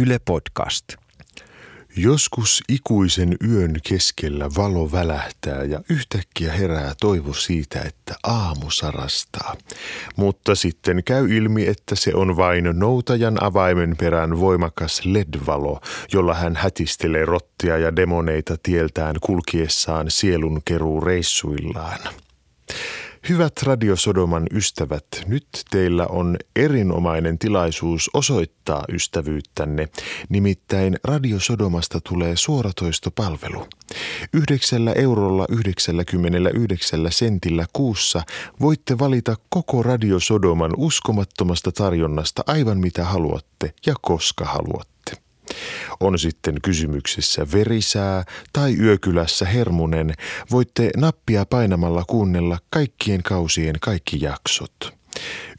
Yle Podcast. Joskus ikuisen yön keskellä valo välähtää ja yhtäkkiä herää toivo siitä, että aamu sarastaa. Mutta sitten käy ilmi, että se on vain noutajan avaimen perään voimakas LED-valo, jolla hän hätistelee rottia ja demoneita tieltään kulkiessaan sielunkeruu reissuillaan. Hyvät Radiosodoman ystävät, nyt teillä on erinomainen tilaisuus osoittaa ystävyyttänne. Nimittäin Radiosodomasta tulee suoratoistopalvelu. Yhdeksällä eurolla 99 sentillä kuussa voitte valita koko Radiosodoman uskomattomasta tarjonnasta aivan mitä haluatte ja koska haluatte. On sitten kysymyksessä verisää tai yökylässä hermunen, voitte nappia painamalla kuunnella kaikkien kausien kaikki jaksot.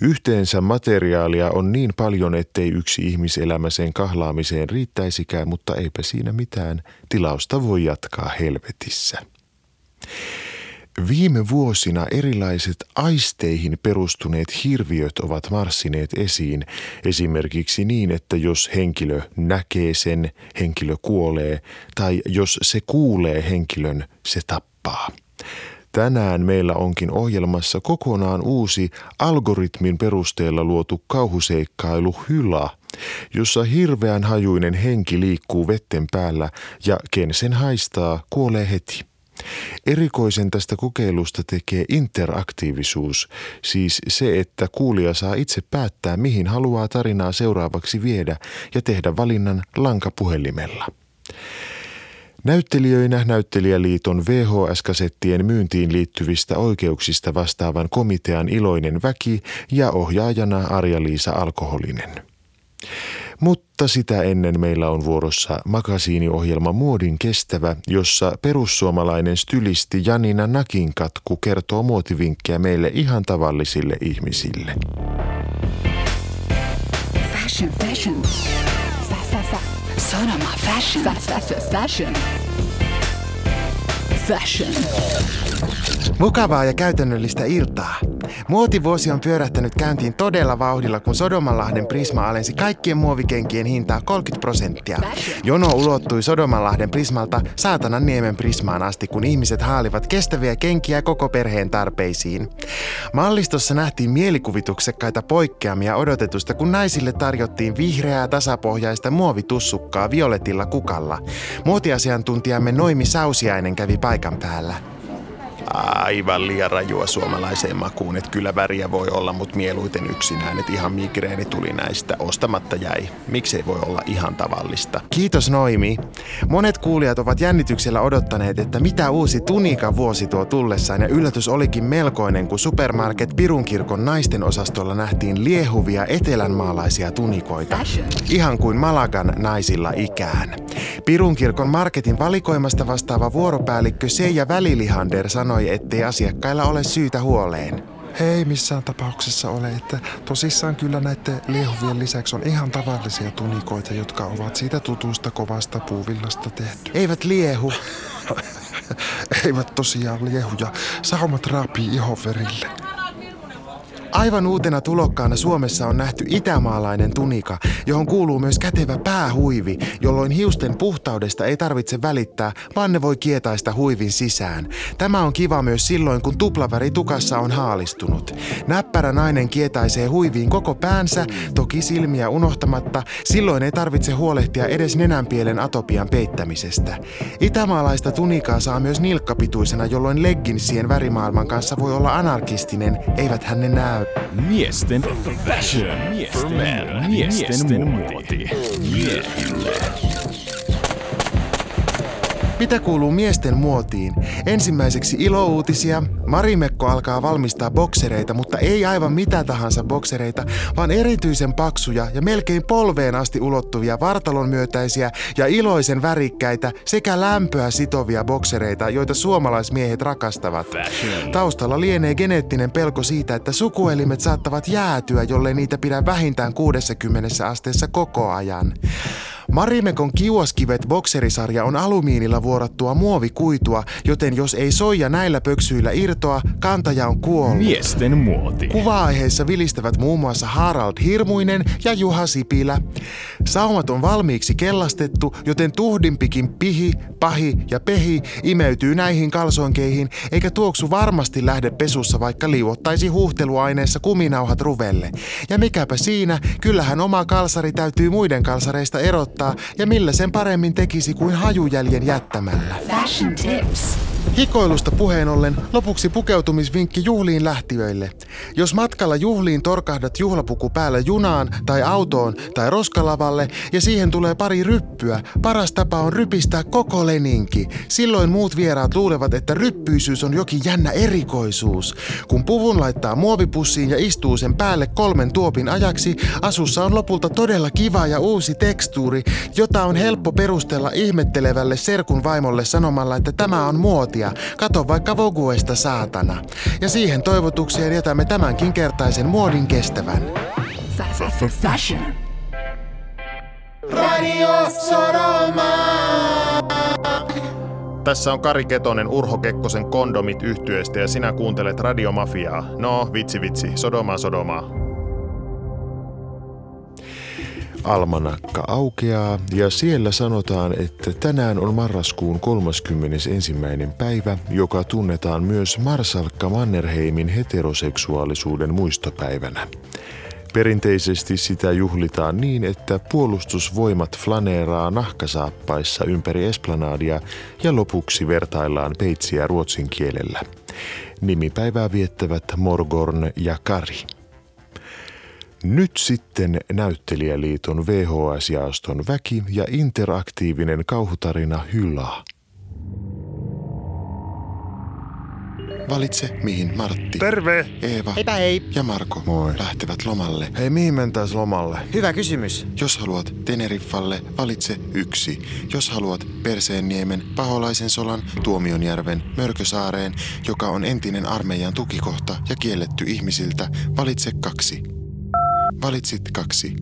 Yhteensä materiaalia on niin paljon, ettei yksi ihmiselämä sen kahlaamiseen riittäisikään, mutta eipä siinä mitään. Tilausta voi jatkaa helvetissä. Viime vuosina erilaiset aisteihin perustuneet hirviöt ovat marssineet esiin, esimerkiksi niin, että jos henkilö näkee sen, henkilö kuolee, tai jos se kuulee henkilön, se tappaa. Tänään meillä onkin ohjelmassa kokonaan uusi algoritmin perusteella luotu kauhuseikkailu Hyla, jossa hirveän hajuinen henki liikkuu vetten päällä ja ken sen haistaa, kuolee heti. Erikoisen tästä kokeilusta tekee interaktiivisuus, siis se, että kuulija saa itse päättää, mihin haluaa tarinaa seuraavaksi viedä ja tehdä valinnan lankapuhelimella. Näyttelijöinä Näyttelijäliiton VHS-kasettien myyntiin liittyvistä oikeuksista vastaavan komitean iloinen väki ja ohjaajana Arja-Liisa Alkoholinen. Mutta sitä ennen meillä on vuorossa makasiiniohjelma Muodin kestävä, jossa perussuomalainen stylisti Janina Nakinkatku kertoo muotivinkkejä meille ihan tavallisille ihmisille. Fashion, fashion. Fa, fa, fa. Sanoma, fashion. Fa, fa, fa, fashion. Fashion. Mukavaa ja käytännöllistä iltaa. Muotivuosi on pyörähtänyt käyntiin todella vauhdilla, kun Sodomanlahden Prisma alensi kaikkien muovikenkien hintaa 30 prosenttia. Jono ulottui Sodomanlahden Prismalta Saatanan niemen Prismaan asti, kun ihmiset haalivat kestäviä kenkiä koko perheen tarpeisiin. Mallistossa nähtiin mielikuvituksekkaita poikkeamia odotetusta, kun naisille tarjottiin vihreää tasapohjaista muovitussukkaa violetilla kukalla. Muotiasiantuntijamme Noimi Sausiainen kävi paikan päällä aivan liian rajua suomalaiseen makuun, että kyllä väriä voi olla, mutta mieluiten yksinään, että ihan migreeni tuli näistä, ostamatta jäi. Miksei voi olla ihan tavallista? Kiitos Noimi. Monet kuulijat ovat jännityksellä odottaneet, että mitä uusi tunika vuosi tuo tullessaan ja yllätys olikin melkoinen, kun Supermarket Pirunkirkon naisten osastolla nähtiin liehuvia etelänmaalaisia tunikoita. Ihan kuin Malagan naisilla ikään. Pirunkirkon marketin valikoimasta vastaava vuoropäällikkö Seija Välilihander sanoi, sanoi, ettei asiakkailla ole syytä huoleen. Hei missään tapauksessa ole, että tosissaan kyllä näiden liehuvien lisäksi on ihan tavallisia tunikoita, jotka ovat siitä tutusta kovasta puuvillasta tehty. Eivät liehu. Eivät tosiaan liehu ja saumat raapii ihoverille. Aivan uutena tulokkaana Suomessa on nähty itämaalainen tunika, johon kuuluu myös kätevä päähuivi, jolloin hiusten puhtaudesta ei tarvitse välittää, vaan ne voi kietaista huivin sisään. Tämä on kiva myös silloin, kun tuplaväri tukassa on haalistunut. Näppärä nainen kietaisee huiviin koko päänsä, toki silmiä unohtamatta, silloin ei tarvitse huolehtia edes nenänpielen atopian peittämisestä. Itämaalaista tunikaa saa myös nilkkapituisena, jolloin legginsien värimaailman kanssa voi olla anarkistinen, eivät hän ne näy. Miesten în fashion, miesten, miesten, miesten, miesten, miesten, miesten, Mitä kuuluu miesten muotiin? Ensimmäiseksi ilouutisia. Marimekko alkaa valmistaa boksereita, mutta ei aivan mitä tahansa boksereita, vaan erityisen paksuja ja melkein polveen asti ulottuvia vartalon myötäisiä ja iloisen värikkäitä sekä lämpöä sitovia boksereita, joita suomalaismiehet rakastavat. Taustalla lienee geneettinen pelko siitä, että sukuelimet saattavat jäätyä, jollei niitä pidä vähintään 60 asteessa koko ajan. Marimekon kiuaskivet bokserisarja on alumiinilla vuorattua muovikuitua, joten jos ei soija näillä pöksyillä irtoa, kantaja on kuollut. Miesten muoti. Kuva-aiheissa vilistävät muun muassa Harald Hirmuinen ja Juha Sipilä. Saumat on valmiiksi kellastettu, joten tuhdimpikin pihi, pahi ja pehi imeytyy näihin kalsonkeihin, eikä tuoksu varmasti lähde pesussa, vaikka liuottaisi huuhteluaineessa kuminauhat ruvelle. Ja mikäpä siinä, kyllähän oma kalsari täytyy muiden kalsareista erottaa, ja millä sen paremmin tekisi kuin hajujäljen jättämällä. Fashion tips. Hikoilusta puheen ollen lopuksi pukeutumisvinkki juhliin lähtiöille. Jos matkalla juhliin torkahdat juhlapuku päällä junaan tai autoon tai roskalavalle ja siihen tulee pari ryppyä, paras tapa on rypistää koko leninki. Silloin muut vieraat luulevat, että ryppyisyys on jokin jännä erikoisuus. Kun puvun laittaa muovipussiin ja istuu sen päälle kolmen tuopin ajaksi, asussa on lopulta todella kiva ja uusi tekstuuri, jota on helppo perustella ihmettelevälle serkun vaimolle sanomalla, että tämä on muotia. Kato vaikka Voguesta saatana. Ja siihen toivotukseen jätämme tämänkin kertaisen muodin kestävän. Fa- fa- fa- fashion. Tässä on Kari Ketonen Urho Kekkosen kondomit yhtyeestä ja sinä kuuntelet Radiomafiaa. No, vitsi vitsi, Sodomaa Sodomaa. Almanakka aukeaa ja siellä sanotaan, että tänään on marraskuun 31. päivä, joka tunnetaan myös Marsalkka Mannerheimin heteroseksuaalisuuden muistopäivänä. Perinteisesti sitä juhlitaan niin, että puolustusvoimat flaneeraa nahkasaappaissa ympäri esplanadia ja lopuksi vertaillaan peitsiä ruotsin kielellä. Nimipäivää viettävät Morgorn ja Kari. Nyt sitten Näyttelijäliiton VHS-jaoston väki ja interaktiivinen kauhutarina Hylaa. Valitse mihin Martti, Terve! Eeva Heipä hei. ja Marko Moi. lähtevät lomalle. Hei, mihin mentäis lomalle? Hyvä kysymys. Jos haluat Teneriffalle, valitse yksi. Jos haluat Perseenniemen, Paholaisen solan, Tuomionjärven, Mörkösaareen, joka on entinen armeijan tukikohta ja kielletty ihmisiltä, valitse kaksi. Valitsit kaksi.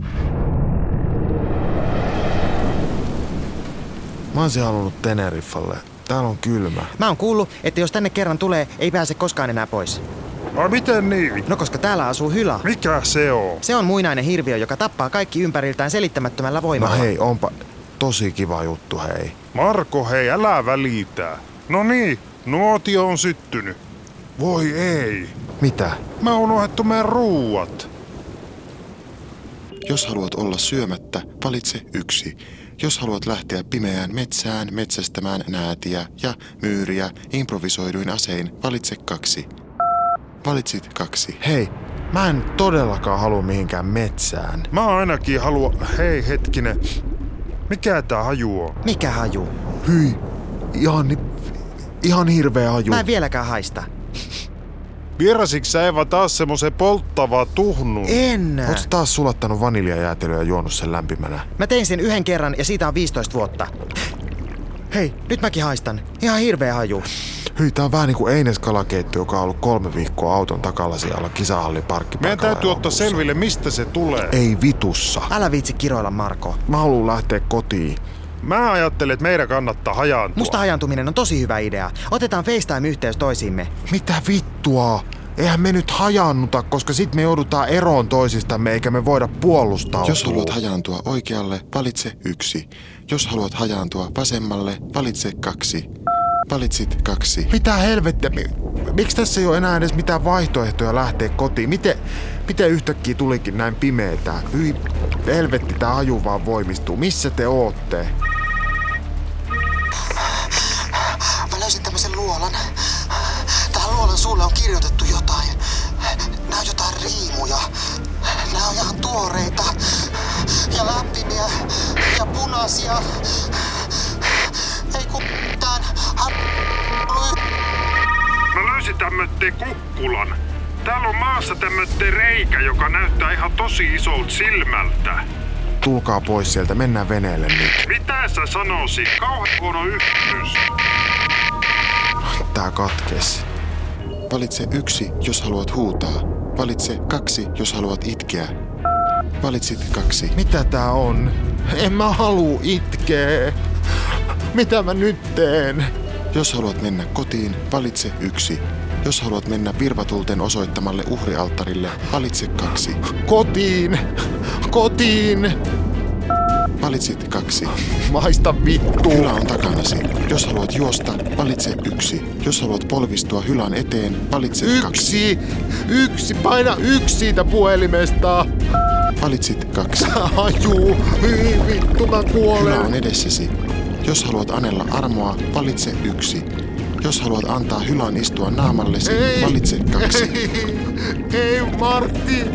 Mä oisin halunnut Teneriffalle. Täällä on kylmä. Mä oon kuullut, että jos tänne kerran tulee, ei pääse koskaan enää pois. A miten niin? No koska täällä asuu Hyla. Mikä se on? Se on muinainen hirviö, joka tappaa kaikki ympäriltään selittämättömällä No voimalla. hei, onpa tosi kiva juttu, hei. Marko, hei, älä välitä. No niin, nuotio on syttynyt. Voi ei. Mitä? Mä oon unohdettu meidän ruuat. Jos haluat olla syömättä, valitse yksi. Jos haluat lähteä pimeään metsään metsästämään näätiä ja myyriä improvisoiduin asein, valitse kaksi. Valitsit kaksi. Hei, mä en todellakaan halua mihinkään metsään. Mä ainakin halua... Hei, hetkinen. Mikä tää haju on? Mikä haju? Hyi, ihan, ihan hirveä haju. Mä en vieläkään haista. Vierasitko sä Eva taas semmosen polttavaa tuhnun? En. Oot taas sulattanut vaniljajäätelöä ja juonut sen lämpimänä? Mä tein sen yhden kerran ja siitä on 15 vuotta. Hei, nyt mäkin haistan. Ihan hirveä haju. Hyi, tää on vähän niinku Eines kalakeitto, joka on ollut kolme viikkoa auton takalasialla kisahallin parkkipaikalla. Meidän täytyy ottaa selville, mistä se tulee. Ei vitussa. Älä viitsi kiroilla, Marko. Mä haluan lähteä kotiin. Mä ajattelen, että meidän kannattaa hajaantua. Musta hajantuminen on tosi hyvä idea. Otetaan FaceTime-yhteys toisiimme. Mitä vittua? Eihän me nyt hajannuta, koska sit me joudutaan eroon toisistamme eikä me voida puolustautua. Jos haluat hajaantua oikealle, valitse yksi. Jos haluat hajaantua vasemmalle, valitse kaksi. Valitsit kaksi. Mitä helvettiä? Mi- Miksi tässä ei ole enää edes mitään vaihtoehtoja lähteä kotiin? Miten, miten yhtäkkiä tulikin näin pimeetä? Hyi, helvetti, tää haju vaan voimistuu. Missä te ootte? Mä löysin tämmöisen luolan. Tähän luolan suulle on kirjoitettu jotain. Nää on jotain riimuja. Nää on ihan tuoreita. Ja lämpimiä. Ja punaisia. Ei ku mitään. Mä löysin tämmötten kukkulan. Täällä on maassa tämmötten reikä, joka näyttää ihan tosi isolta silmältä. Tulkaa pois sieltä, mennään veneelle nyt. Mitä sä sanoisit? Kauhean huono yhteys. Tää katkes. Valitse yksi, jos haluat huutaa. Valitse kaksi, jos haluat itkeä. Valitsit kaksi. Mitä tää on? En mä haluu itkeä. Mitä mä nyt teen? Jos haluat mennä kotiin, valitse yksi. Jos haluat mennä virvatulten osoittamalle uhrialttarille, valitse kaksi. Kotiin! Kotiin! Valitsit kaksi. Maista vittu! Hylä on takanasi. Jos haluat juosta, valitse yksi. Jos haluat polvistua hylän eteen, valitse kaksi. Yksi! Yksi! Paina yksi siitä puhelimesta! Valitsit kaksi. Aju! Hyi vittu, mä Hylä kuolen! on edessäsi. Jos haluat anella armoa, valitse yksi. Jos haluat antaa hylän istua naamallesi, valitse kaksi. Ei, ei Martti!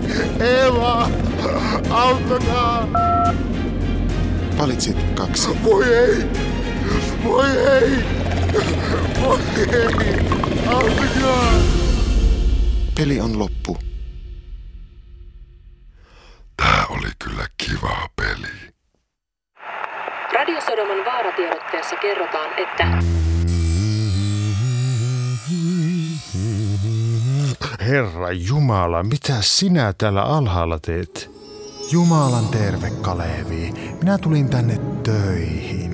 Eva! Auttakaa! Valitsit kaksi. Voi ei! Voi ei! Voi ei! Auttakaa! Peli on loppu. Tää oli kyllä kiva peli. Radiosodoman vaaratiedotteessa kerrotaan, että Herra Jumala, mitä sinä täällä alhaalla teet? Jumalan terve, Kalevi. Minä tulin tänne töihin.